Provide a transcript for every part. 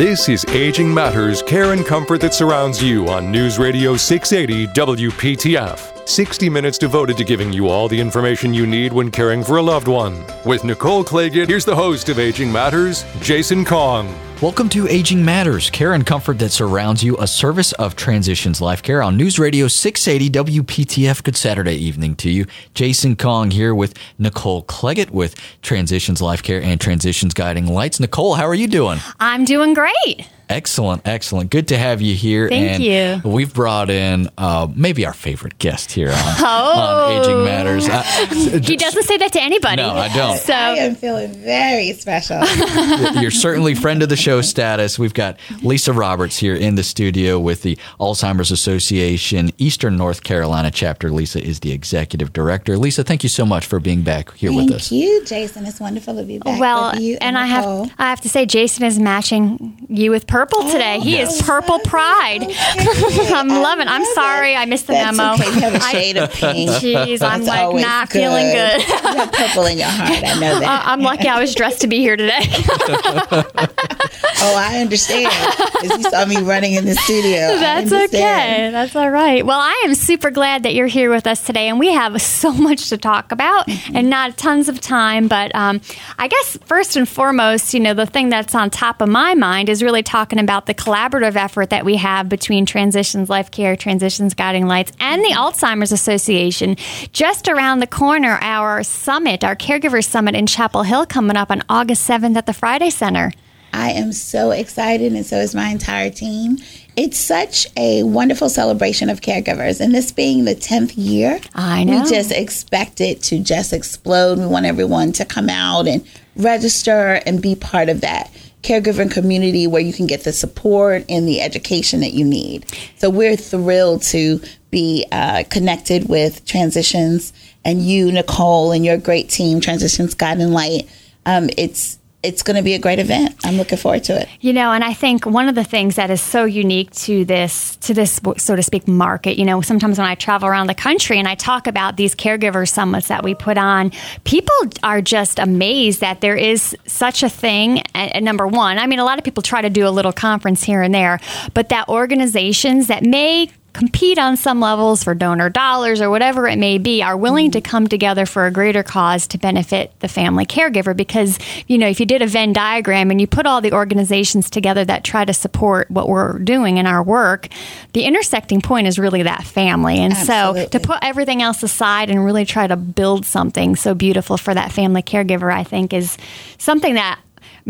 This is Aging Matters Care and Comfort that surrounds you on News Radio 680 WPTF. 60 minutes devoted to giving you all the information you need when caring for a loved one. With Nicole Clagett, here's the host of Aging Matters, Jason Kong. Welcome to Aging Matters, care and comfort that surrounds you, a service of Transitions Life Care on News Radio 680 WPTF. Good Saturday evening to you. Jason Kong here with Nicole Clagett with Transitions Life Care and Transitions Guiding Lights. Nicole, how are you doing? I'm doing great. Excellent, excellent. Good to have you here. Thank and you. We've brought in uh, maybe our favorite guest here on, Oh. on Aging Matters. Uh, He doesn't say that to anybody. No, I don't. So I am feeling very special. You're certainly friend of the show status. We've got Lisa Roberts here in the studio with the Alzheimer's Association Eastern North Carolina chapter. Lisa is the executive director. Lisa, thank you so much for being back here with us. Thank you, Jason. It's wonderful to be back well, with you. and I have I have to say, Jason is matching you with purple today. He is purple pride. I'm loving. I'm sorry. I missed the That's memo. Okay. You have a I- shade of pink. Jeez, I'm like not feeling good. you have purple in your heart. I know that. I- I'm lucky I was dressed to be here today. oh, I understand. As you saw me running in the studio. I That's okay. That's all right. Well, I am super glad that you're here with us today, and we have so much to talk about Mm-hmm. and not tons of time. But um, I guess first and foremost, you know, the thing that's on top of my mind is really talking about the collaborative effort that we have between Transitions Life Care, Transitions Guiding Lights, and the Alzheimer's Association. Just around the corner, our summit, our Caregiver Summit in Chapel Hill, coming up on August 7th at the Friday Center. I am so excited, and so is my entire team. It's such a wonderful celebration of caregivers, and this being the 10th year, I know. we just expect it to just explode. We want everyone to come out and register and be part of that caregiving community where you can get the support and the education that you need. So we're thrilled to be uh, connected with Transitions and you, Nicole, and your great team, Transitions and Light. Um, it's it's going to be a great event. I'm looking forward to it. You know, and I think one of the things that is so unique to this, to this, so to speak, market, you know, sometimes when I travel around the country and I talk about these caregiver summits that we put on, people are just amazed that there is such a thing. And, number one, I mean, a lot of people try to do a little conference here and there, but that organizations that may compete on some levels for donor dollars or whatever it may be are willing to come together for a greater cause to benefit the family caregiver. Because you know if you did a venn diagram and you put all the organizations together that try to support what we're doing in our work the intersecting point is really that family. And so to put everything else aside and really try to build something so beautiful for that family caregiver i think is something that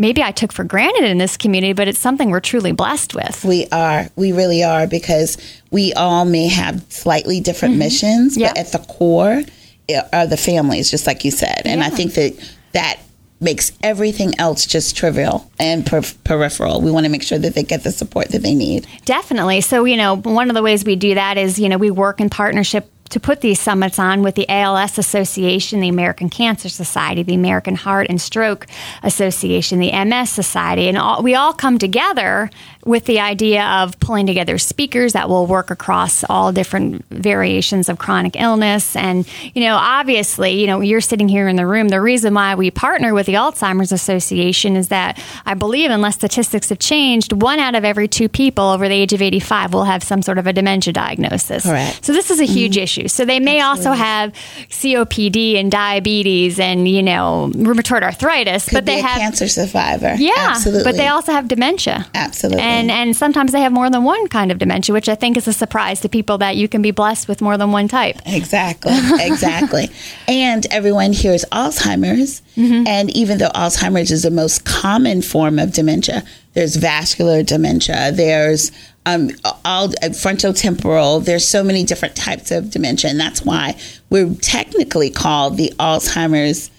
maybe i took for granted in this community but it's something we're truly blessed with We are. We really are because we all may have slightly different mm-hmm. missions, Yeah. but at the core eh, are the families, just like you said. And I think that that makes everything else just trivial and per- peripheral. We want to make sure that they get the support that they need. Definitely. So, you know, one of the ways we do that is, you know, we work in partnership to put these summits on with the ALS Association, the American Cancer Society, the American Heart and Stroke Association, the MS Society, and all, we all come together with the idea of pulling together speakers that will work across all different variations of chronic illness. And, you know, obviously, you know, you're sitting here in the room. The reason why we partner with the Alzheimer's Association is that I believe, unless statistics have changed, one out of every two people over the age of 85 will have some sort of a dementia diagnosis. Correct. So this is a huge mm-hmm. issue. So they may also have COPD and diabetes and, you know, rheumatoid arthritis, Could but they a have cancer survivor. yeah, absolutely. but they also have dementia. Absolutely. And and sometimes they have more than one kind of dementia, which I think is a surprise to people that you can be blessed with more than one type. Exactly, exactly. and everyone hears Alzheimer's, Mm-hmm. and even though Alzheimer's is the most common form of dementia, there's vascular dementia, there's um, all frontotemporal. There's so many different types of dementia, and that's why we're technically called the Alzheimer's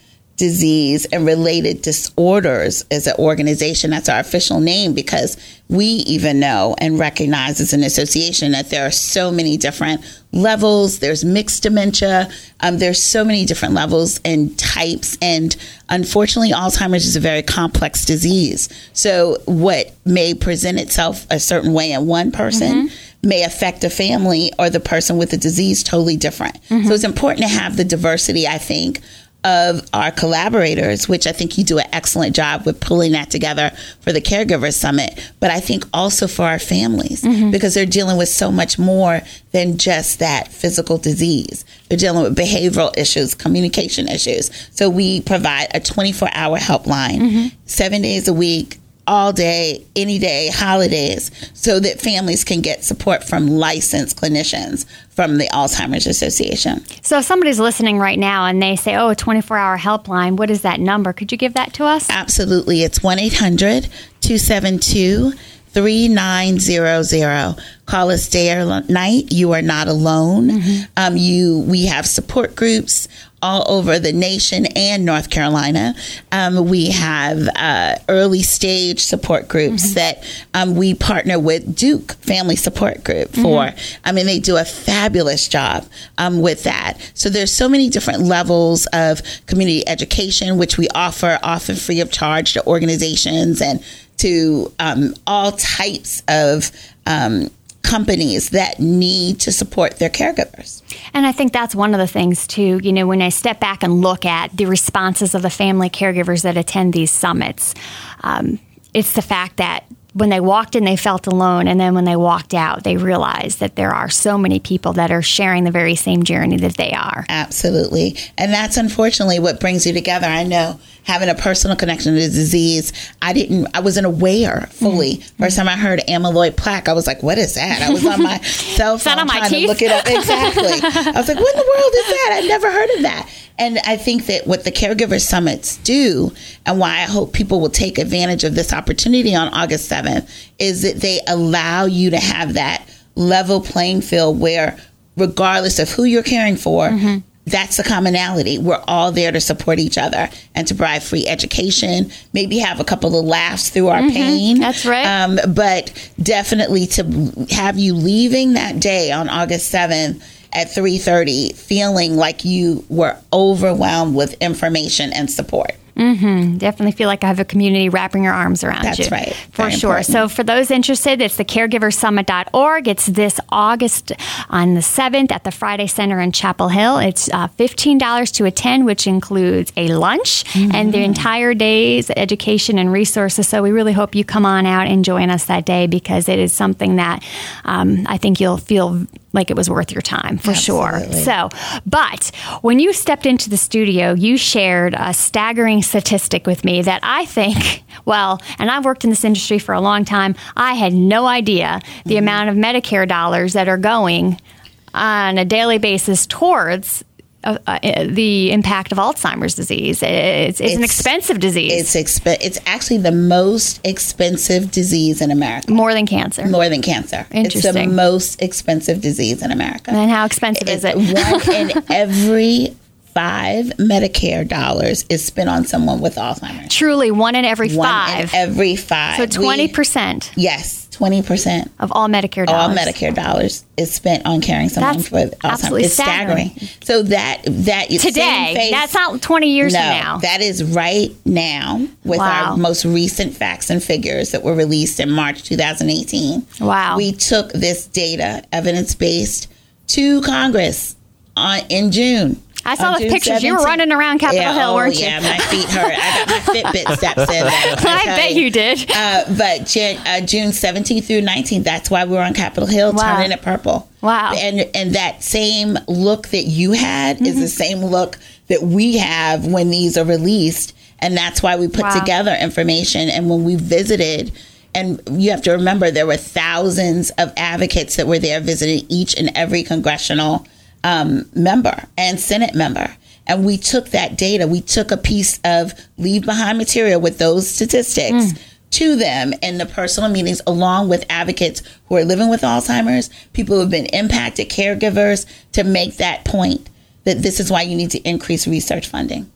disease and related disorders as an organization. That's our official name because we even know and recognize as an association that there are so many different levels. There's mixed dementia. Um, there's so many different levels and types. And unfortunately, Alzheimer's is a very complex disease. So what may present itself a certain way in one person may affect a family or the person with the disease totally different. So it's important to have the diversity, I think, of our collaborators, which I think you do an excellent job with pulling that together for the Caregivers Summit, but I think also for our families mm-hmm. because they're dealing with so much more than just that physical disease. They're dealing with behavioral issues, communication issues. So we provide a 24 hour helpline, mm-hmm. seven days a week, all day, any day, holidays, so that families can get support from licensed clinicians from the Alzheimer's Association. So, if somebody's listening right now and they say, oh, a 24 hour helpline, what is that number? Could you give that to us? Absolutely. It's 1 800 272 3900. Call us day or night. You are not alone. Mm-hmm. Um, you, we have support groups all over the nation and North Carolina. Um, we have uh, early stage support groups mm-hmm. that um, we partner with Duke Family Support Group for. Mm-hmm. I mean, they do a fabulous job um, with that. So there's so many different levels of community education, which we offer often free of charge to organizations and to um, all types of um, companies that need to support their caregivers. And I think that's one of the things too, you know, when I step back and look at the responses of the family caregivers that attend these summits, um, it's the fact that when they walked in, they felt alone. And then when they walked out, they realized that there are so many people that are sharing the very same journey that they are. Absolutely. And that's unfortunately what brings you together. I know having a personal connection to the disease, I didn't, I wasn't aware fully. Mm-hmm. First time I heard amyloid plaque, I was like, what is that? I was on my cell phone on trying to look it up. Exactly. I was like, what in the world is that? I've never heard of that. And I think that what the caregiver summits do, and why I hope people will take advantage of this opportunity on August 7th, is that they allow you to have that level playing field where, regardless of who you're caring for, mm-hmm that's the commonality. We're all there to support each other and to provide free education, maybe have a couple of laughs through our mm-hmm, pain. That's right. Um, but definitely to have you leaving that day on August 7th at 3:30 feeling like you were overwhelmed with information and support. Mm-hmm. Definitely feel like I have a community wrapping your arms around That's you. That's right. For Very sure. Important. So, for those interested, it's the caregiversummit.org. It's this August on the 7th at the Friday Center in Chapel Hill. It's uh, $15 to attend, which includes a lunch mm-hmm. and the entire day's education and resources. So, we really hope you come on out and join us that day because it is something that um, I think you'll feel like it was worth your time for Absolutely. sure. So, but when you stepped into the studio, you shared a staggering statistic with me that I think, well, and I've worked in this industry for a long time, I had no idea the mm-hmm. amount of Medicare dollars that are going on a daily basis towards uh, uh, the impact of Alzheimer's disease. It's, it's, it's an expensive disease. It's exp- It's actually the most expensive disease in America. More than cancer. More than cancer. Interesting. It's the most expensive disease in America. And how expensive it's is it? one in every five Medicare dollars is spent on someone with Alzheimer's. Truly, one in every one five. In every five. So twenty percent. Yes. Twenty percent of all Medicare dollars. All Medicare dollars is spent on caring someone that's with Alzheimer's. Absolutely it's staggering. staggering. So that that today, that's not twenty years no, from now. That is right now with wow. our most recent facts and figures that were released in March 2018. Wow. We took this data, evidence based, to Congress on, in June. I saw the pictures. 17th. You were running around Capitol yeah, Hill, oh, weren't you? Yeah, my feet hurt. I got my Fitbit steps in. I, I bet you, you did. Uh, but Jan, uh, June 17th through 19th, that's why we were on Capitol Hill, wow. turning it purple. Wow. And and that same look that you had mm-hmm. is the same look that we have when these are released, and that's why we put wow. together information. And when we visited and you have to remember there were thousands of advocates that were there visiting each and every congressional um, member and Senate member. And we took that data, we took a piece of leave behind material with those statistics. Mm. To them in the personal meetings, along with advocates who are living with Alzheimer's, people who have been impacted, caregivers, to make that point that this is why you need to increase research funding.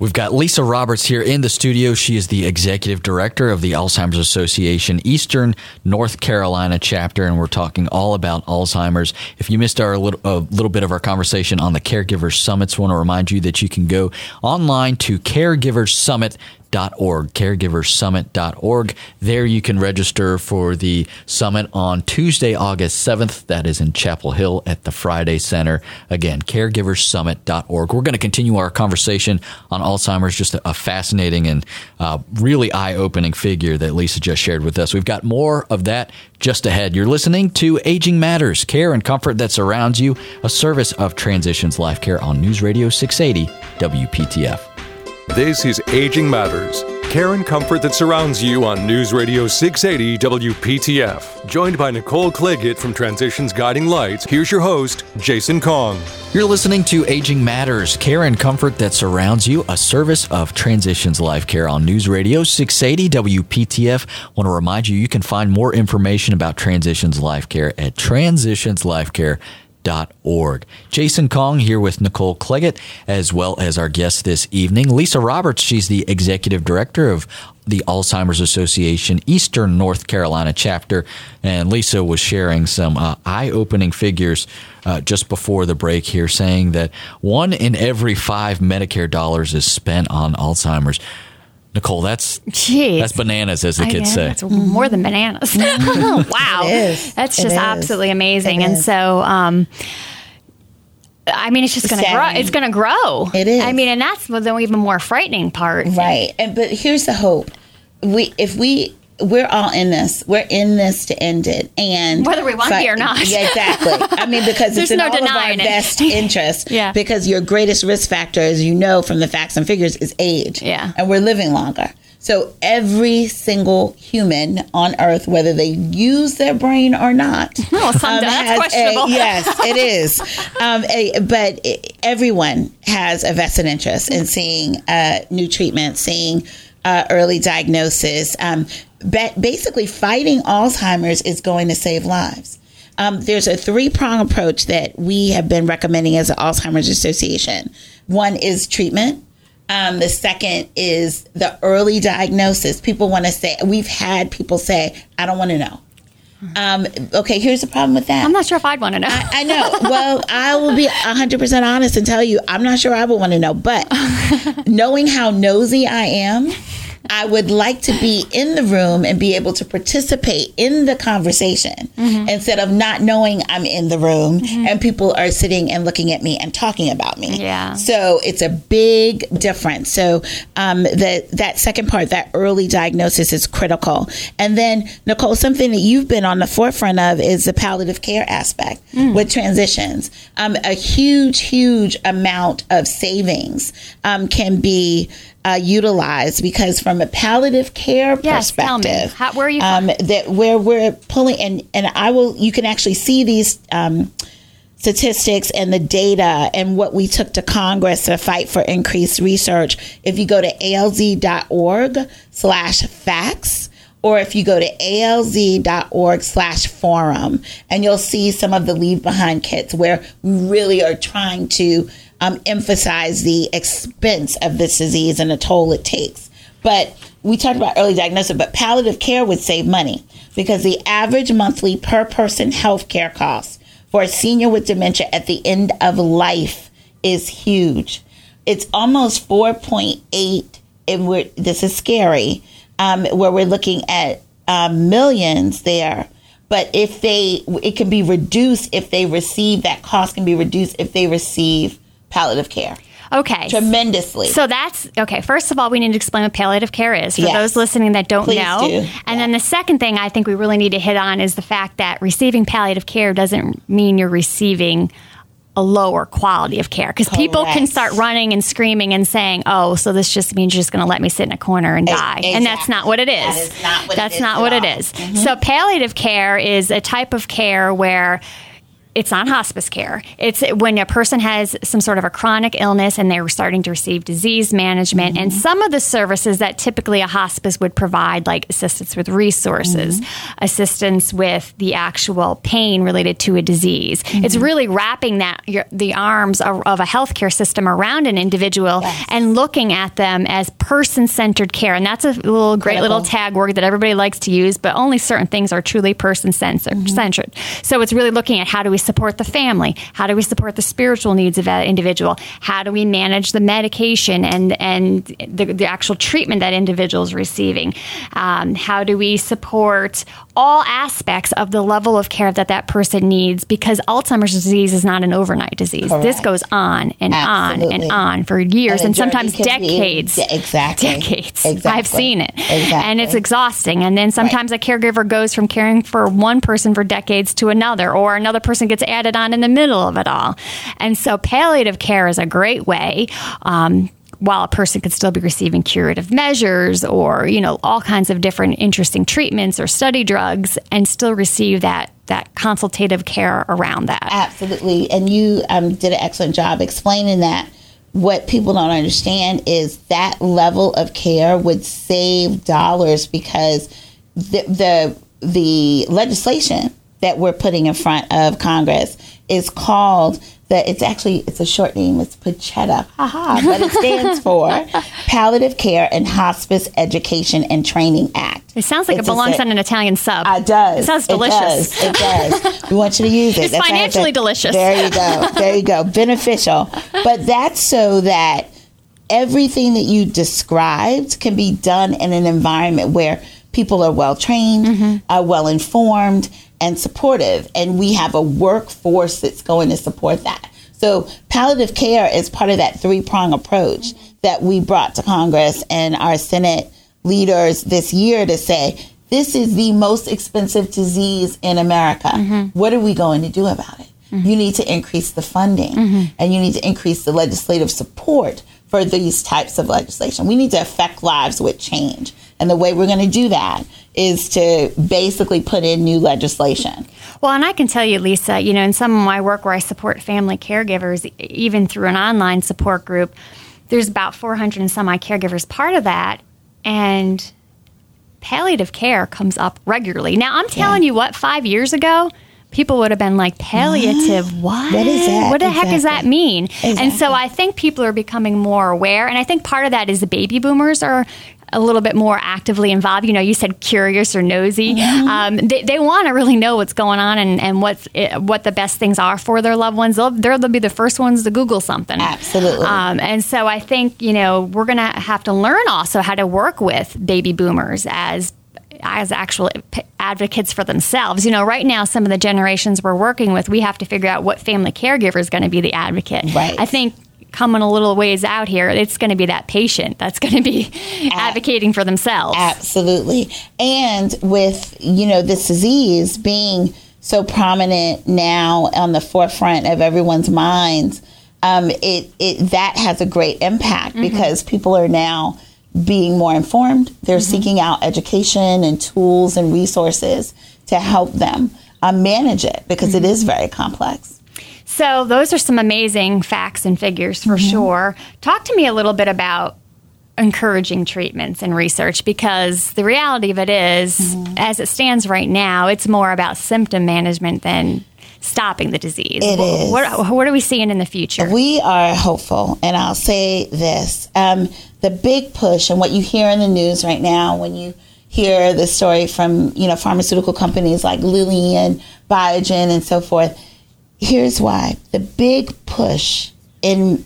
We've got Lisa Roberts here in the studio. She is the executive director of the Alzheimer's Association Eastern North Carolina chapter, and we're talking all about Alzheimer's. If you missed our little, a little bit of our conversation on the Caregivers Summits, want to remind you that you can go online to Caregivers Summit caregiversummit.org, caregiversummit.org. There you can register for the summit on Tuesday, August 7th. That is in Chapel Hill at the Friday Center. Again, caregiversummit.org. We're going to continue our conversation on Alzheimer's, just a, fascinating and uh, really eye opening figure that Lisa just shared with us. We've got more of that just ahead. You're listening to Aging Matters, care and comfort that surrounds you, a service of Transitions Life Care on News Radio 680 WPTF. This is Aging Matters, care and comfort that surrounds you on News Radio 680 WPTF. Joined by Nicole Clagett from Transitions Guiding Lights, here's your host, Jason Kong. You're listening to Aging Matters, care and comfort that surrounds you, a service of Transitions Life Care on News Radio 680 WPTF. Want to remind you, you can find more information about Transitions Life Care at transitionslifecare.com org. Jason Kong here with Nicole Clagett, as well as our guest this evening, Lisa Roberts. She's the executive director of the Alzheimer's Association Eastern North Carolina chapter. And Lisa was sharing some uh, eye opening figures uh, just before the break here, saying that one in every five Medicare dollars is spent on Alzheimer's. Nicole, that's Jeez. that's bananas, as the kids say. That's more than bananas. wow, that's just absolutely amazing. It and is. so, um, I mean, it's just going to grow. It's going to grow. It is. I mean, and that's the even more frightening part. Right. And but here's the hope. We if we we're all in this. We're in this to end it, and Whether we want to or not. Yeah, exactly. I mean, because it's in no all of our it. best interest. Yeah. Because your greatest risk factor, as you know from the facts and figures, is age. Yeah. And we're living longer. So every single human on Earth, whether they use their brain or not, Well, some- that's has a- questionable. yes, it is. Um, a, but everyone has a vested interest in seeing uh, new treatments, seeing uh, early diagnosis. Um, basically, fighting Alzheimer's is going to save lives. Um, there's a three prong approach that we have been recommending as an Alzheimer's Association. One is treatment. Um, the second is the early diagnosis. People want to say, we've had people say, I don't want to know. Um, okay, here's the problem with that. I'm not sure if I'd want to know. I know. Well, I will be 100% honest and tell you, I'm not sure I would want to know. But knowing how nosy I am, I would like to be in the room and be able to participate in the conversation Mm-hmm. instead of not knowing I'm in the room and people are sitting and looking at me and talking about me. Yeah. So it's a big difference. So um, the, that second part, that early diagnosis is critical. And then, Nicole, something that you've been on the forefront of is the palliative care aspect with transitions. Um, a huge, huge amount of savings um, can be uh, utilized because from a palliative care Yes, perspective, How- where are you um, that where we're pulling and and I will you can actually see these um, statistics and the data and what we took to Congress to fight for increased research. If you go to alz.org slash facts, or if you go to alz.org slash forum, and you'll see some of the leave behind kits where we really are trying to um, emphasize the expense of this disease and the toll it takes. But we talked about early diagnosis, but palliative care would save money because the average monthly per person health care cost for a senior with dementia at the end of life is huge. It's almost 4.8, and we're, this is scary, um, where we're looking at um, millions there. But if they, it can be reduced if they receive, that cost can be reduced if they receive palliative care Okay. tremendously. So that's okay. First of all, we need to explain what palliative care is for Yes. those listening that don't Please know. do. And then the second thing I think we really need to hit on is the fact that receiving palliative care doesn't mean you're receiving a lower quality of care because people can start running and screaming and saying, "Oh, so this just means you're just going to let me sit in a corner and die," and that's not what it is. That is not what it that's is not at what all. is. Mm-hmm. So palliative care is a type of care where it's not hospice care. It's when a person has some sort of a chronic illness and they're starting to receive disease management and mm-hmm. some of the services that typically a hospice would provide, like assistance with resources, mm-hmm. assistance with the actual pain related to a disease. It's mm-hmm. really wrapping that your, the arms of, of a healthcare system around an individual and looking at them as person centered care. And that's a little great little tag word that everybody likes to use, but only certain things are truly person centered. centered. So it's really looking at how do we support the family? How do we support the spiritual needs of that individual? How do we manage the medication and and the, the actual treatment that individual is receiving? Um, how do we support all aspects of the level of care that that person needs? Because Alzheimer's disease is not an overnight disease. Correct. This goes on and Absolutely. on and on for years and, and sometimes decades. Be, exactly. Decades. Exactly. I've seen it. Exactly. And it's exhausting. And then sometimes right. a caregiver goes from caring for one person for decades to another, or another person gets added on in the middle of it all. And so palliative care is a great way. Um, while a person could still be receiving curative measures or you know all kinds of different interesting treatments or study drugs and still receive that that consultative care around that. Absolutely. And you um, did an excellent job explaining that. What people don't understand is that level of care would save dollars because the the, the legislation that we're putting in front of Congress is called that it's actually it's a short name. It's PCHETA, haha, but it stands for Palliative Care and Hospice Education and Training Act. It sounds like it's it belongs on an Italian sub. It does. It sounds delicious. It does. It does. we want you to use it. It's that's financially delicious. There you go. There you go. Beneficial. But that's so that everything that you described can be done in an environment where people are well trained, mm-hmm. are well informed, and supportive. And we have a workforce that's going to support that. So palliative care is part of that three prong approach that we brought to Congress and our Senate leaders this year to say, this is the most expensive disease in America. Mm-hmm. What are we going to do about it? Mm-hmm. You need to increase the funding mm-hmm. and you need to increase the legislative support for these types of legislation. We need to affect lives with change. And the way we're going to do that is to basically put in new legislation. Well, and I can tell you, Lisa, you know, in some of my work where I support family caregivers, even through an online support group, there's about 400 and some odd caregivers part of that. And palliative care comes up regularly. Now, I'm telling yeah. you what, five years ago, people would have been like palliative what, what is that what the exactly. heck does that mean exactly. and so i think people are becoming more aware and i think part of that is the baby boomers are a little bit more actively involved. You know, you said curious or nosy. Mm-hmm. Um, they, they want to really know what's going on and, and what's it, what the best things are for their loved ones. They'll, they'll be the first ones to Google something. Absolutely. Um, and so I think, you know, we're going to have to learn also how to work with baby boomers as as actual advocates for themselves. You know, right now, some of the generations we're working with, we have to figure out what family caregiver is going to be the advocate. Right. I think coming a little ways out here, it's going to be that patient that's going to be advocating for themselves. Absolutely. And with, you know, this disease being so prominent now on the forefront of everyone's minds, um, it, it that has a great impact mm-hmm. because people are now being more informed. They're mm-hmm. seeking out education and tools and resources to help them um, manage it because mm-hmm. it is very complex. So, those are some amazing facts and figures for mm-hmm. sure. Talk to me a little bit about encouraging treatments and research because the reality of it is, mm-hmm. as it stands right now, it's more about symptom management than stopping the disease. It is. What, what, are we seeing in the future? We are hopeful, and I'll say this: um, the big push and what you hear in the news right now when you hear the story from you know pharmaceutical companies like Lilly and Biogen and so forth Here's why the big push in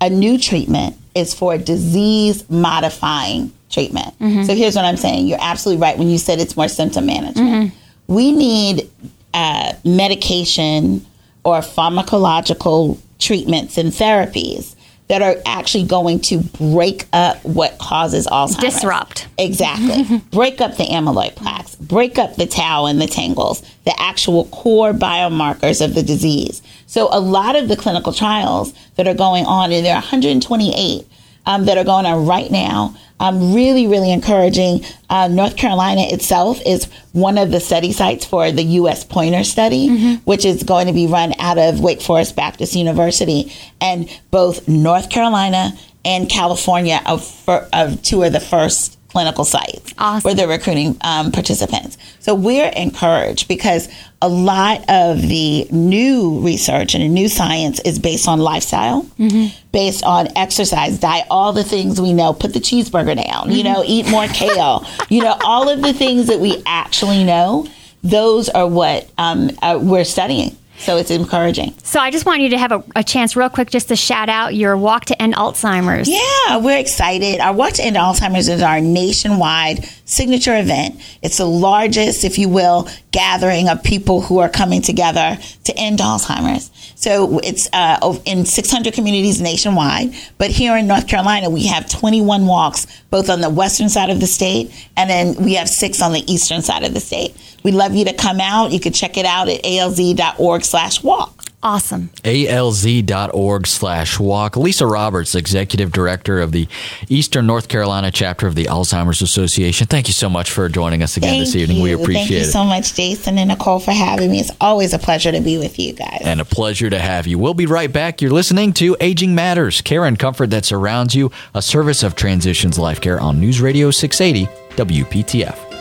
a new treatment is for disease modifying treatment. Mm-hmm. So here's what I'm saying. You're absolutely right when you said it's more symptom management. Mm-hmm. We need uh, medication or pharmacological treatments and therapies that are actually going to break up what causes Alzheimer's. Disrupt. Exactly. break up the amyloid plaques, break up the tau and the tangles, the actual core biomarkers of the disease. So a lot of the clinical trials that are going on, and there are 128 um, that are going on right now, I'm really, really encouraging. Uh, North Carolina itself is one of the study sites for the U.S. Pointer Study, mm-hmm. which is going to be run out of Wake Forest Baptist University. And both North Carolina and California are, are two of the first clinical sites awesome. where they're recruiting um, participants. So we're encouraged because a lot of the new research and new science is based on lifestyle, mm-hmm. based on exercise, diet, all the things we know. Put the cheeseburger down, mm-hmm. you know, eat more kale, you know, all of the things that we actually know. Those are what um, uh, we're studying So it's encouraging. So I just want you to have a, a, chance, real quick, just to shout out your Walk to End Alzheimer's. Yeah, we're excited. Our Walk to End Alzheimer's is our nationwide signature event. It's the largest, if you will, gathering of people who are coming together to end Alzheimer's. So it's uh, in 600 communities nationwide. But here in North Carolina, we have 21 walks, both on the western side of the state, and then we have six on the eastern side of the state. We'd love you to come out. You can check it out at alz.org slash walk. Awesome. ALZ.org slash walk. Lisa Roberts, Executive Director of the Eastern North Carolina chapter of the Alzheimer's Association. Thank you so much for joining us again Thank this evening. You. We appreciate Thank you it. so much, Jason and Nicole, for having me. It's always a pleasure to be with you guys. And a pleasure to have you. We'll be right back. You're listening to Aging Matters, care and comfort that surrounds you, a service of Transitions Life Care on News Radio 680 WPTF.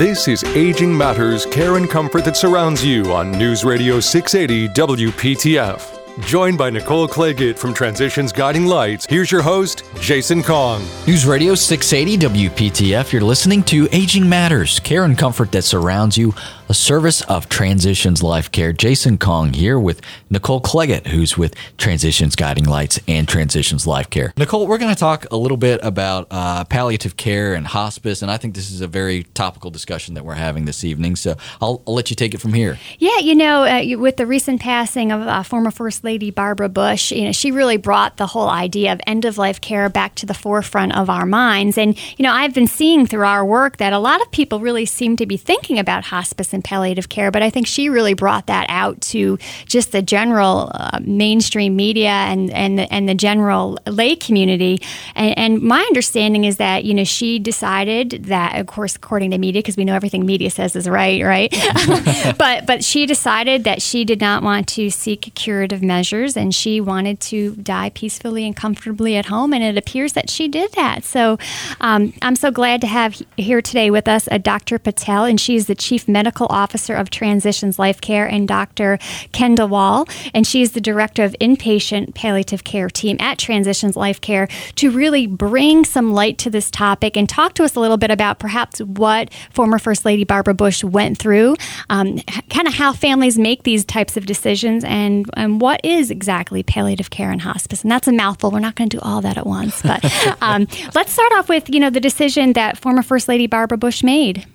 This is Aging Matters Care and Comfort that surrounds you on News Radio 680 WPTF. Joined by Nicole Clagett from Transitions Guiding Lights, here's your host, Jason Kong. News Radio 680 WPTF, you're listening to Aging Matters, care and comfort that surrounds you, a service of Transitions Life Care. Jason Kong here with Nicole Clagett, who's with Transitions Guiding Lights and Transitions Life Care. Nicole, we're going to talk a little bit about uh, palliative care and hospice, and I think this is a very topical discussion that we're having this evening. So I'll, I'll let you take it from here. Yeah, you know, uh, with the recent passing of uh, former First Lady Barbara Bush, you know, she really brought the whole idea of end of life care back to the forefront of our minds. And you know, I've been seeing through our work that a lot of people really seem to be thinking about hospice and and palliative care. But I think she really brought that out to just the general uh, mainstream media and and the, and the general lay community. And, and, my understanding is that you know she decided that, of course, according to media, because we know everything media says is right, right? but but she decided that she did not want to seek curative measures, and she wanted to die peacefully and comfortably at home. And it appears that she did that. So um, I'm so glad to have here today with us a Dr. Patel, and she's the chief medical Officer of Transitions Life Care, and Dr. Khandelwal. And she's the Director of Inpatient Palliative Care Team at Transitions Life Care to really bring some light to this topic and talk to us a little bit about perhaps what former First Lady Barbara Bush went through, um, kind of how families make these types of decisions, and, and what is exactly palliative care and hospice. And that's a mouthful. We're not going to do all that at once. But um, let's start off with, you know, the decision that former First Lady Barbara Bush made.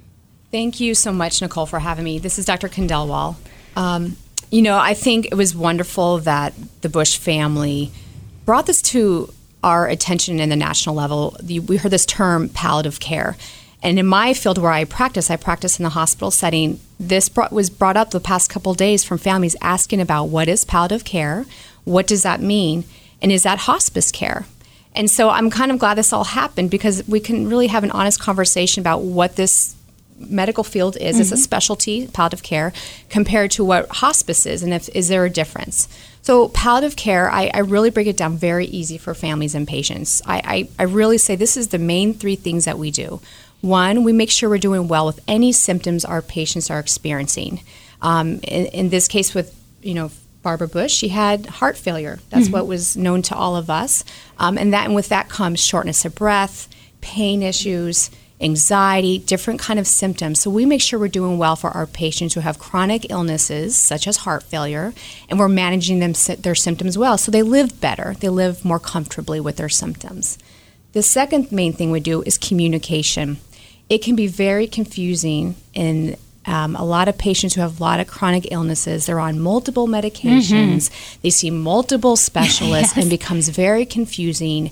Thank you so much, Nicole, for having me. This is Dr. Khandelwal. Um, you know, I think it was wonderful that the Bush family brought this to our attention in the national level. We heard this term palliative care. And in my field where I practice, I practice in the hospital setting. This brought, was brought up the past couple days from families asking about what is palliative care, what does that mean, and is that hospice care? And so I'm kind of glad this all happened because we can really have an honest conversation about what this medical field is. Mm-hmm. It's a mm-hmm. specialty, palliative care, compared to what hospice is, and if is there a difference? So palliative care, I, I really break it down very easy for families and patients. I, I, I really say this is the main three things that we do. One, we make sure we're doing well with any symptoms our patients are experiencing. Um, in, in this case, with you know Barbara Bush, she had heart failure. That's mm-hmm. what was known to all of us, um, and that and with that comes shortness of breath, pain issues anxiety, different kind of symptoms. So we make sure we're doing well for our patients who have chronic illnesses such as heart failure, and we're managing them their symptoms well, so they live better. They live more comfortably with their symptoms. The second main thing we do is communication. It can be very confusing in um, a lot of patients who have a lot of chronic illnesses, they're on multiple medications, mm-hmm. they see multiple specialists, yes. and becomes very confusing.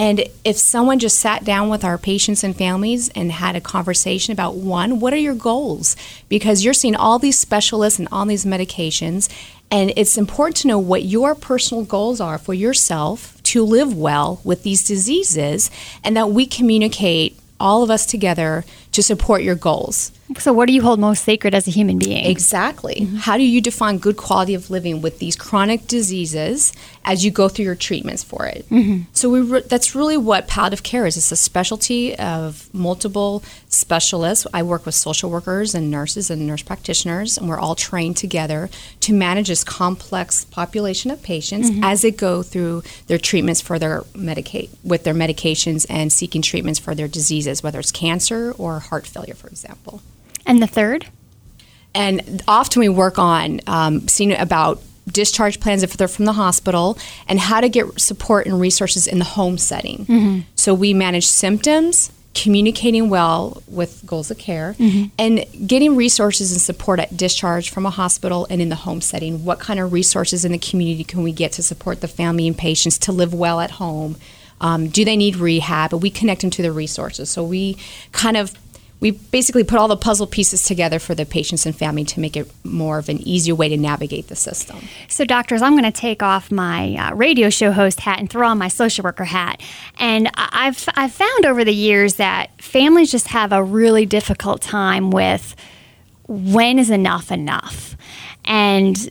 And if someone just sat down with our patients and families and had a conversation about one, what are your goals? Because you're seeing all these specialists and all these medications, and it's important to know what your personal goals are for yourself to live well with these diseases, and that we communicate all of us together to support your goals. So, what do you hold most sacred as a human being? Exactly. Mm-hmm. How do you define good quality of living with these chronic diseases as you go through your treatments for it? Mm-hmm. So, we re- that's really what palliative care is. It's a specialty of multiple specialists. I work with social workers and nurses and nurse practitioners, and we're all trained together to manage this complex population of patients mm-hmm. as they go through their treatments for their medicate with their medications and seeking treatments for their diseases, whether it's cancer or heart failure, for example. And the third? And often we work on um, seeing about discharge plans if they're from the hospital and how to get support and resources in the home setting. Mm-hmm. So we manage symptoms, communicating well with goals of care, mm-hmm. and getting resources and support at discharge from a hospital and in the home setting. What kind of resources in the community can we get to support the family and patients to live well at home? Um, do they need rehab? And we connect them to the resources. So we kind of we basically put all the puzzle pieces together for the patients and family to make it more of an easier way to navigate the system. So, doctors, I'm going to take off my uh, radio show host hat and throw on my social worker hat. And I've, I've found over the years that families just have a really difficult time with when is enough enough? And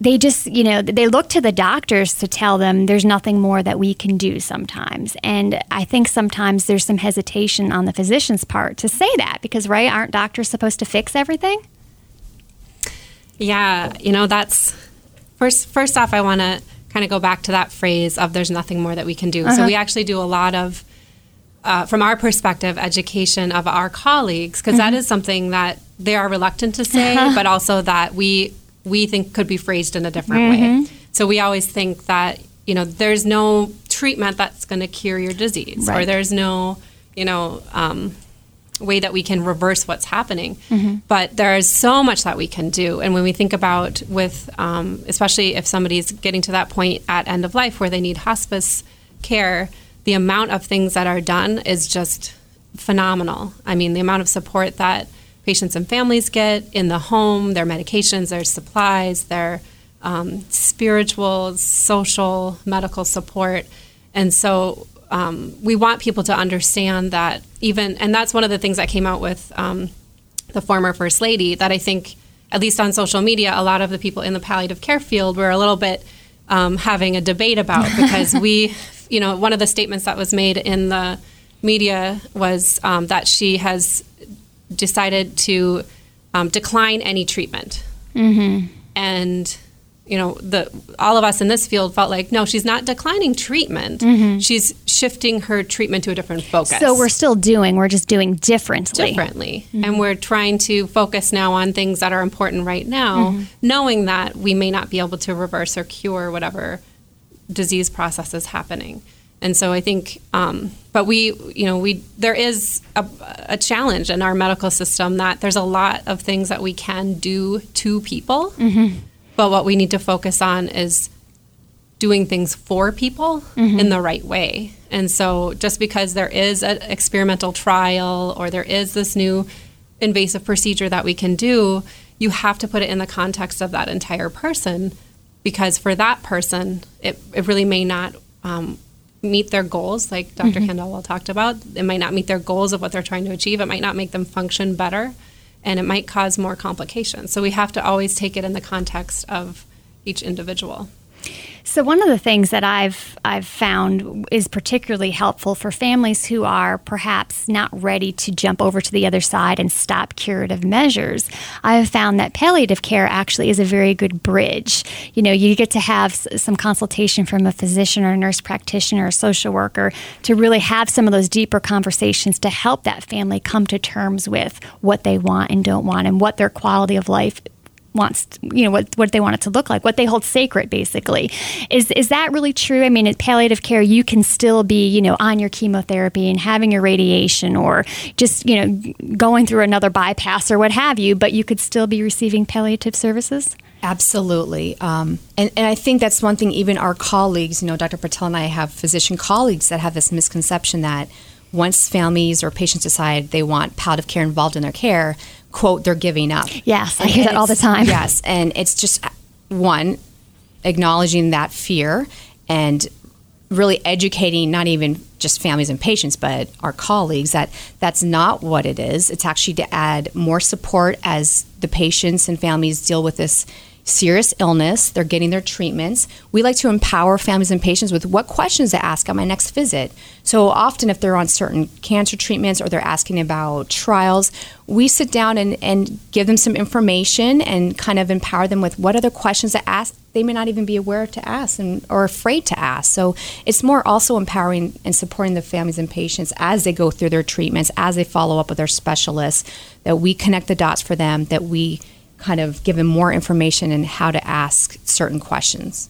they just, you know, they look to the doctors to tell them there's nothing more that we can do sometimes. And I think sometimes there's some hesitation on the physician's part to say that because, right, aren't doctors supposed to fix everything? Yeah, you know, that's first first off I want to kind of go back to that phrase of there's nothing more that we can do. Uh-huh. So we actually do a lot of uh, from our perspective, education of our colleagues, because mm-hmm. something that they are reluctant to say, uh-huh. but also that we we think could be phrased in a different mm-hmm. way. So we always think that, you know, there's no treatment that's going to cure your disease, right. or there's no, you know, um, way that we can reverse what's happening. Mm-hmm. But there is so much that we can do. And when we think about with, um, especially if somebody's getting to that point at end of life where they need hospice care, the amount of things that are done is just phenomenal. I mean, the amount of support that patients and families get in the home, their medications, their supplies, their um, spiritual, social, medical support. And so um, we want people to understand that even, and that's one of the things that came out with um, the former First Lady that I think, at least on social media, a lot of the people in the palliative care field were a little bit um, having a debate about because we, you know, one of the statements that was made in the media was um, that she has decided to um, decline any treatment. Mm-hmm. And you know, the all of us in this field felt like no, she's not declining treatment. Mm-hmm. She's shifting her treatment to a different focus. So we're still doing, we're just doing differently. Differently. Mm-hmm. And we're trying to focus now on things that are important right now, mm-hmm. knowing that we may not be able to reverse or cure whatever disease process is happening. And so I think, um, but we, you know, we there is a, a, challenge in our medical system that there's a lot of things that we can do to people, mm-hmm. but what we need to focus on is doing things for people mm-hmm. in the right way. And so just because there is an experimental trial or there is this new invasive procedure that we can do, you have to put it in the context of that entire person because for that person, it, it really may not um, meet their goals, like doctor mm-hmm. Talked about. It might not meet their goals of what they're trying to achieve. It might not make them function better, and it might cause more complications. So we have to always take it in the context of each individual. So one of the things that I've I've found is particularly helpful for families who are perhaps not ready to jump over to the other side and stop curative measures. I have found that palliative care actually is a very good bridge. You know, you get to have some consultation from a physician or a nurse practitioner or a social worker to really have some of those deeper conversations to help that family come to terms with what they want and don't want and what their quality of life wants you know what what they want it to look like what they hold sacred basically is is that really true i mean in palliative care you can still be you know on your chemotherapy and having your radiation or just you know going through another bypass or what have you but you could still be receiving palliative services Absolutely. Um, and, and I think that's one thing, even our colleagues, you know, Dr. Patel and I have physician colleagues that have this misconception that once families or patients decide they want palliative care involved in their care, quote, they're giving up. Yes, and I hear that all the time. Yes, and it's just one, acknowledging that fear and really educating not even just families and patients but our colleagues that that's not what it is it's actually to add more support as the patients and families deal with this serious illness, they're getting their treatments. We like to empower families and patients with what questions to ask at my next visit. So often, if they're on certain cancer treatments or they're asking about trials, we sit down and, and give them some information and kind of empower them with what other questions to ask they may not even be aware to ask and, or afraid to ask. So it's more also empowering and supporting the families and patients as they go through their treatments, as they follow up with their specialists, that we connect the dots for them, that we kind of given more information and how to ask certain questions.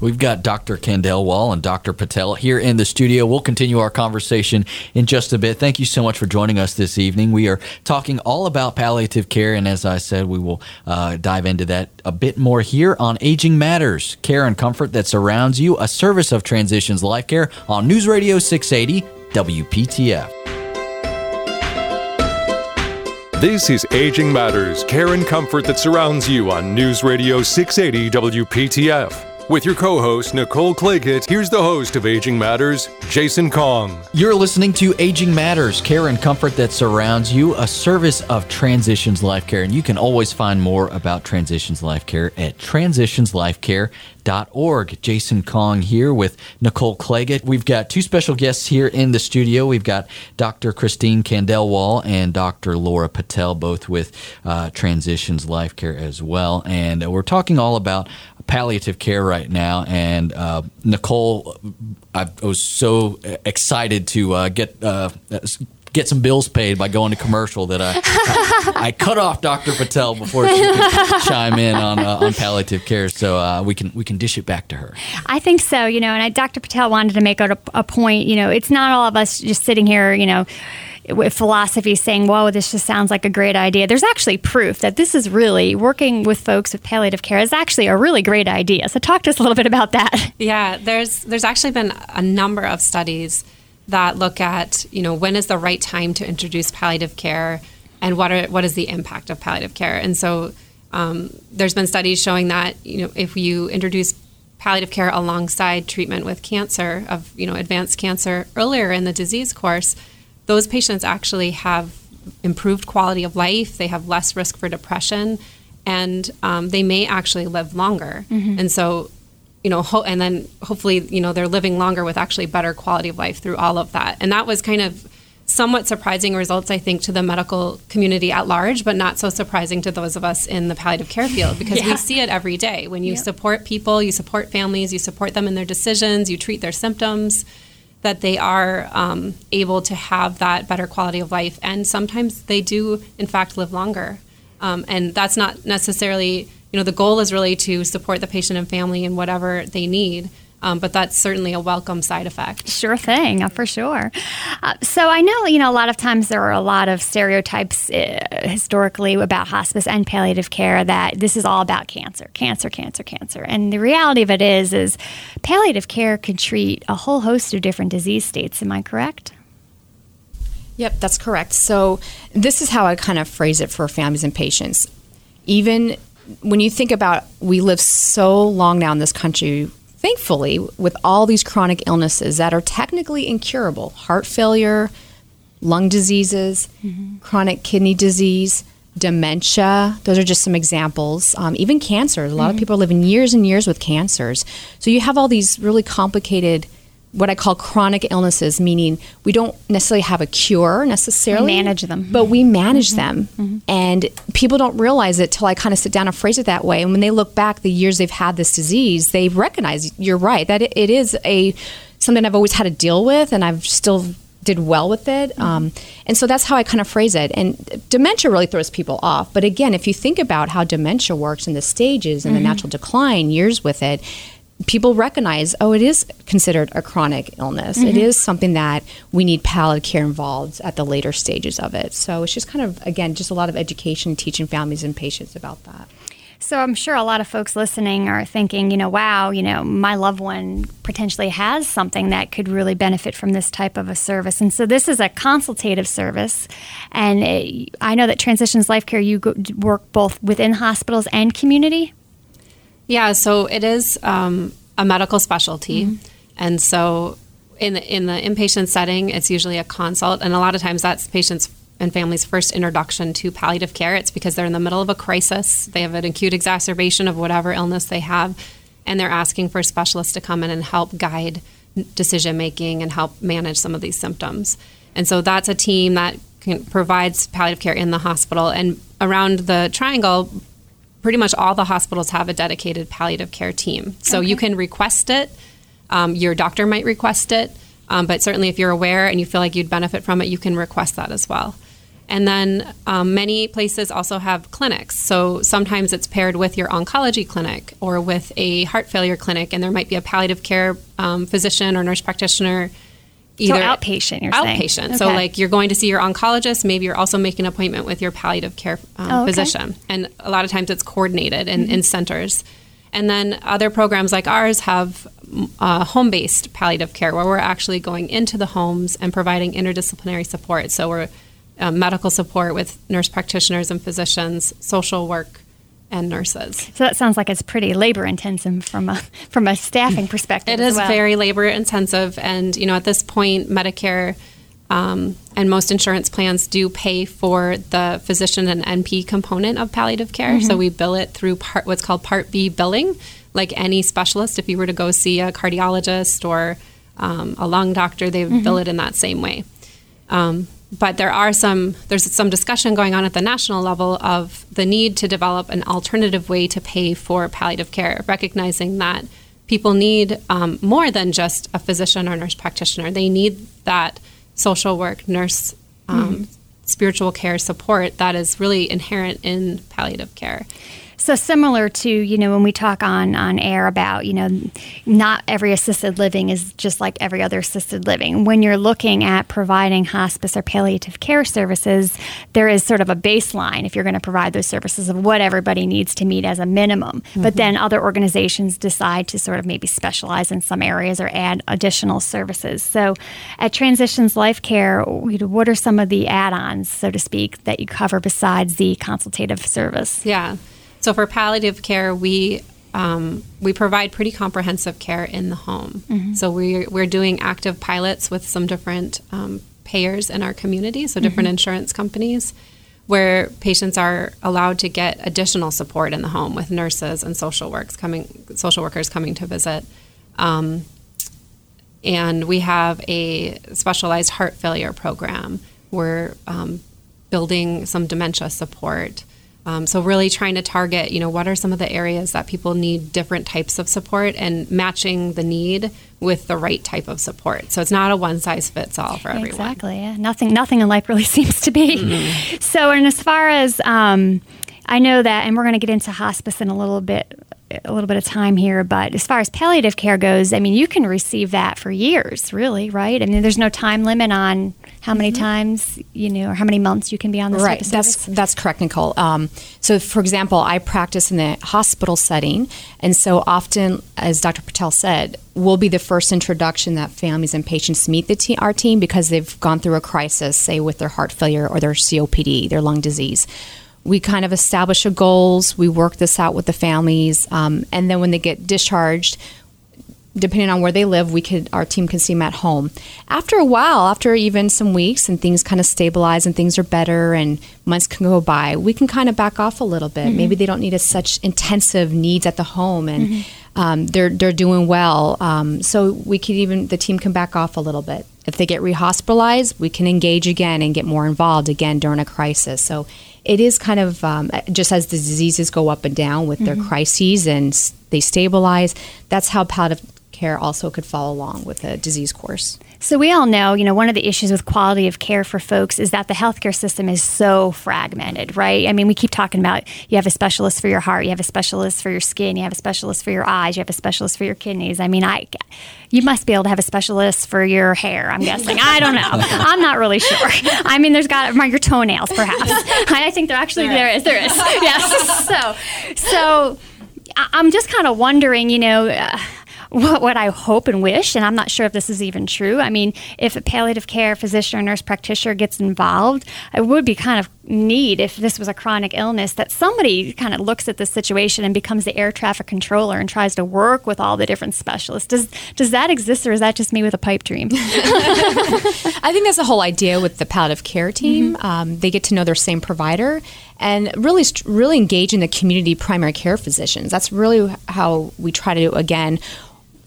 We've got Dr. Khandelwal and Dr. Patel here in the studio. We'll continue our conversation in just a bit. Thank you so much for joining us this evening. We are talking all about palliative care, and as I said, we will uh, dive into that a bit more here on Aging Matters Care and Comfort that Surrounds You, a service of Transitions Life Care on News Radio 680 WPTF. This is Aging Matters Care and Comfort that Surrounds You on News Radio 680 WPTF. With your co host, Nicole Clagett, here's the host of Aging Matters, Jason Kong. You're listening to Aging Matters Care and Comfort that Surrounds You, a service of Transitions Life Care. And you can always find more about Transitions Life Care at transitionslifecare.org. Jason Kong here with Nicole Clagett. We've got two special guests here in the studio. We've got Dr. Christine Khandelwal and Dr. Laura Patel, both with uh, Transitions Life Care as well. And we're talking all about palliative care right now. And uh, Nicole, I was so excited to uh, get. Uh, get some bills paid by going to commercial that I, I, I cut off Dr. Patel before she could chime in on uh, on palliative care, so uh, we can we can dish it back to her. I think so, you know, and Dr. Patel wanted to make a, a point. You know, it's not all of us just sitting here, you know with philosophy saying, whoa, this just sounds like a great idea. There's actually proof that this is really working with folks with palliative care is actually a really great idea. So talk to us a little bit about that. Yeah, there's there's actually been a number of studies that look at, you know, when is the right time to introduce palliative care and what are what is the impact of palliative care. And so um, there's been studies showing that, you know, if you introduce palliative care alongside treatment with cancer of, you know, advanced cancer earlier in the disease course, those patients actually have improved quality of life, they have less risk for depression, and um, they may actually live longer. Mm-hmm. And so, you know, ho- and then hopefully, you know, they're living longer with actually better quality of life through all of that. And that was kind of somewhat surprising results, I think, to the medical community at large, but not so surprising to those of us in the palliative care field because yeah. we see it every day. When you yep. support people, you support families, you support them in their decisions, you treat their symptoms that they are um, able to have that better quality of life. And sometimes they do, in fact, live longer. Um, and that's not necessarily, you know, the goal is really to support the patient and family in whatever they need. Um, but that's certainly a welcome side effect. Sure thing, uh, for sure. Uh, so I know, you know, a lot of times there are a lot of stereotypes uh, historically about hospice and palliative care that this is all about cancer, cancer, cancer, cancer. And the reality of it is, is palliative care can treat a whole host of different disease states. Am I correct? Yep, that's correct. So this is how I kind of phrase it for families and patients. Even when you think about we live so long now in this country thankfully, with all these chronic illnesses that are technically incurable heart failure, lung diseases, mm-hmm. chronic kidney disease, dementia, those are just some examples. Um, even cancers. A lot mm-hmm. of people are living years and years with cancers. So you have all these really complicated what I call chronic illnesses, meaning we don't necessarily have a cure necessarily. We manage them. But we manage mm-hmm. them. Mm-hmm. And people don't realize it till I kind of sit down and phrase it that way. And when they look back the years they've had this disease, they recognize you're right, that it, it is a something I've always had to deal with and I've still did well with it. Mm-hmm. Um, and so that's how I kind of phrase it. And dementia really throws people off. But again, if you think about how dementia works and the stages and the mm-hmm. natural decline years with it, people recognize, oh, it is considered a chronic illness. Mm-hmm. It is something that we need palliative care involved at the later stages of it. So it's just kind of, again, just a lot of education, teaching families and patients about that. So I'm sure a lot of folks listening are thinking, you know, wow, you know, my loved one potentially has something that could really benefit from this type of a service. And so this is a consultative service, and it, I know that Transitions Life Care you go, work both within hospitals and community. Yeah, so it is um, a medical specialty, mm-hmm. and so in the in the inpatient setting, it's usually a consult, and a lot of times that's patients' and families' first introduction to palliative care. It's because they're in the middle of a crisis, they have an acute exacerbation of whatever illness they have, and they're asking for specialists to come in and help guide decision making and help manage some of these symptoms. And so that's a team that can, provides palliative care in the hospital. And around the triangle, pretty much all the hospitals have a dedicated palliative care team. So okay. you can request it. Um, your doctor might request it. Um, but certainly, if you're aware and you feel like you'd benefit from it, you can request that as well. And then um, many places also have clinics. So sometimes it's paired with your oncology clinic or with a heart failure clinic, and there might be a palliative care um, physician or nurse practitioner. Either so outpatient, you're outpatient. Saying. Okay. So like you're going to see your oncologist, maybe you're also making an appointment with your palliative care um, oh, okay. physician, and a lot of times it's coordinated in, mm-hmm. in centers. And then other programs like ours have uh, home based palliative care where we're actually going into the homes and providing interdisciplinary support. So we're uh, medical support with nurse practitioners and physicians, social work, and nurses. So that sounds like it's pretty labor intensive from a from a staffing perspective. It is well. very labor intensive, and you know at this point, Medicare. Um, and most insurance plans do pay for the physician and NP component of palliative care. Mm-hmm. So we bill it through part, what's called Part B billing, like any specialist. If you were to go see a cardiologist or um, a lung doctor, they would mm-hmm. bill it in that same way. Um, but there are some there's some discussion going on at the national level of the need to develop an alternative way to pay for palliative care, recognizing that people need um, more than just a physician or nurse practitioner. They need that social work, nurse, um, mm-hmm. spiritual care support that is really inherent in palliative care. So similar to you know when we talk on on air about you know not every assisted living is just like every other assisted living. When you're looking at providing hospice or palliative care services, there is sort of a baseline if you're going to provide those services of what everybody needs to meet as a minimum. Mm-hmm. But then other organizations decide to sort of maybe specialize in some areas or add additional services. So at Transitions Life Care, what are some of the add-ons, so to speak, that you cover besides the consultative service? Yeah. So for palliative care, we um, we provide pretty comprehensive care in the home. Mm-hmm. So we're, we're doing active pilots with some different um, payers in our community, so different mm-hmm. insurance companies, where patients are allowed to get additional support in the home with nurses and social works coming, social workers coming to visit. Um, and we have a specialized heart failure program. We're um, building some dementia support. Um, so really trying to target, you know, what are some of the areas that people need different types of support and matching the need with the right type of support. So it's not a one size fits all for everyone. Exactly. Yeah. Nothing. Nothing in life really seems to be. Mm-hmm. So, and as far as um, I know that, and we're going to get into hospice in a little bit a little bit of time here, but as far as palliative care goes, I mean, you can receive that for years, really, right? I mean, there's no time limit on how many mm-hmm. times, you know, or how many months you can be on this right. That's that's correct, Nicole. Um, so, for example, I practice in the hospital setting, and so often, as Dr. Patel said, we'll be the first introduction that families and patients meet the te- our team because they've gone through a crisis, say with their heart failure or their COPD, their lung disease we kind of establish a goals we work this out with the families um, and then when they get discharged depending on where they live we could our team can see them at home after a while after even some weeks and things kind of stabilize and things are better and months can go by we can kind of back off a little bit mm-hmm. maybe they don't need as such intensive needs at the home and mm-hmm. um, they're they're doing well um, so we could even the team can back off a little bit if they get rehospitalized we can engage again and get more involved again during a crisis so it is kind of um, just as the diseases go up and down with mm-hmm. their crises and they stabilize. That's how palliative care also could follow along with a disease course. So we all know, you know, one of the issues with quality of care for folks is that the healthcare system is so fragmented, right? I mean, we keep talking about you have a specialist for your heart, you have a specialist for your skin, you have a specialist for your eyes, you have a specialist for your kidneys. I mean, I you must be able to have a specialist for your hair, I'm guessing. I don't know. I'm not really sure. I mean, there's got your toenails perhaps. I think there actually there is there is. Yes. So so I'm just kind of wondering, you know, uh, what, what I hope and wish, and I'm not sure if this is even true. I mean, if a palliative care physician or nurse practitioner gets involved, it would be kind of neat if this was a chronic illness that somebody kind of looks at the situation and becomes the air traffic controller and tries to work with all the different specialists. Does does that exist, or is that just me with a pipe dream? I think that's the whole idea with the palliative care team. Mm-hmm. Um, they get to know their same provider and really, really engage in the community primary care physicians. That's really how we try to do again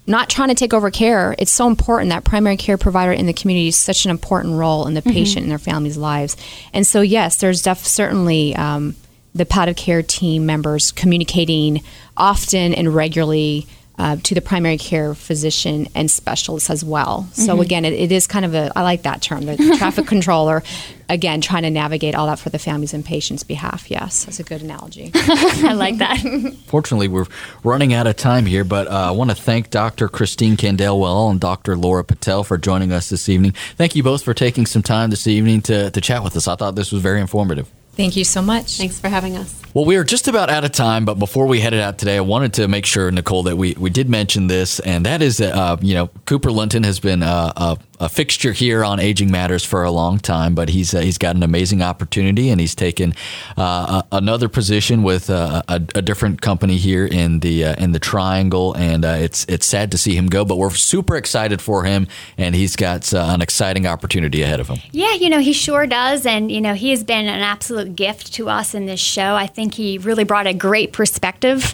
not trying to take over care. It's so important that primary care provider in the community is such an important role in the mm-hmm. patient and their family's lives. And so, yes, there's def- certainly um, the palliative care team members communicating often and regularly uh, to the primary care physician and specialists as well. So mm-hmm. again, it, it is kind of a I like that term, the traffic controller. Again, trying to navigate all that for the families and patients' behalf. Yes, that's a good analogy. I like that. Fortunately, we're running out of time here, but uh, I want to thank Dr. Christine Khandelwal and Dr. Laura Patel for joining us this evening. Thank you both for taking some time this evening to, to chat with us. I thought this was very informative. Thank you so much. Thanks for having us. Well, we are just about out of time, but before we headed out today, I wanted to make sure, Nicole, that we, we did mention this, and that is that, uh, you know, Cooper Linton has been uh, a a fixture here on Aging Matters for a long time, but he's uh, he's got an amazing opportunity, and he's taken uh, another position with uh, a, a, different company here in the uh, in the Triangle, and uh, it's it's sad to see him go, but we're super excited for him, and he's got uh, an exciting opportunity ahead of him. Yeah, you know he sure does, and you know he has been an absolute gift to us in this show. I think he really brought a great perspective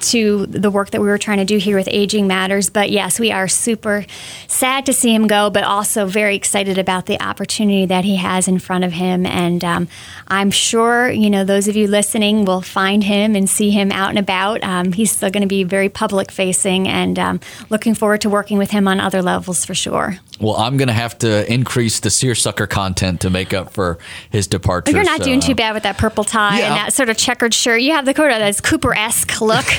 to the work that we were trying to do here with Aging Matters. But yes, we are super sad to see him go go, but also very excited about the opportunity that he has in front of him. And um, I'm sure, you know, those of you listening will find him and see him out and about. Um, he's still going to be very public facing and um, looking forward to working with him on other levels for sure. Well, I'm going to have to increase the seersucker content to make up for his departure. You're not so, doing too bad with that purple tie yeah. and that sort of checkered shirt. You have the Coda that's Cooper esque look.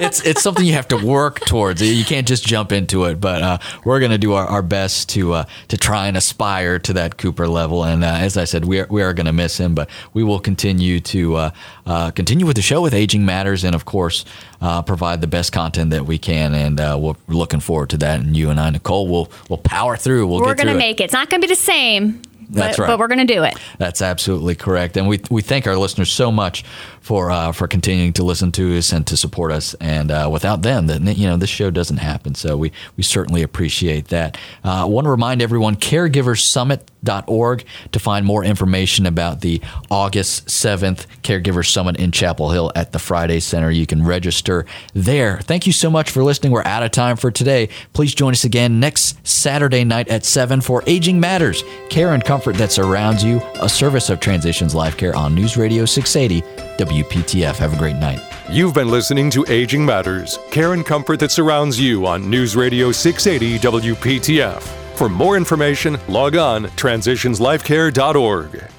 it's it's something you have to work towards. You can't just jump into it. But uh, we're going to do our, our best to uh, to try and aspire to that Cooper level. And uh, as I said, we are, we are going to miss him, but we will continue to uh, uh, continue with the show with Aging Matters, and of course, uh, provide the best content that we can. And we're looking forward to that. And you and I, Nicole, will we'll power through. We'll we're going to make it. It's not going to be the same. That's but, right. But we're going to do it. That's absolutely correct. And we, we thank our listeners so much for uh, for continuing to listen to us and to support us. And uh, without them, then you know this show doesn't happen. So we we certainly appreciate that. Uh, want to remind everyone, caregiversummit.org to find more information about the August 7th Caregiver Summit in Chapel Hill at the Friday Center. You can register there. Thank you so much for listening. We're out of time for today. Please join us again next Saturday night at 7 for Aging Matters, care and comfort that surrounds you, a service of Transitions Life Care on News Radio 680 WPTF. Have a great night. You've been listening to Aging Matters, care and comfort that surrounds you on News Radio 680 WPTF. For more information, log on transitionslifecare.org.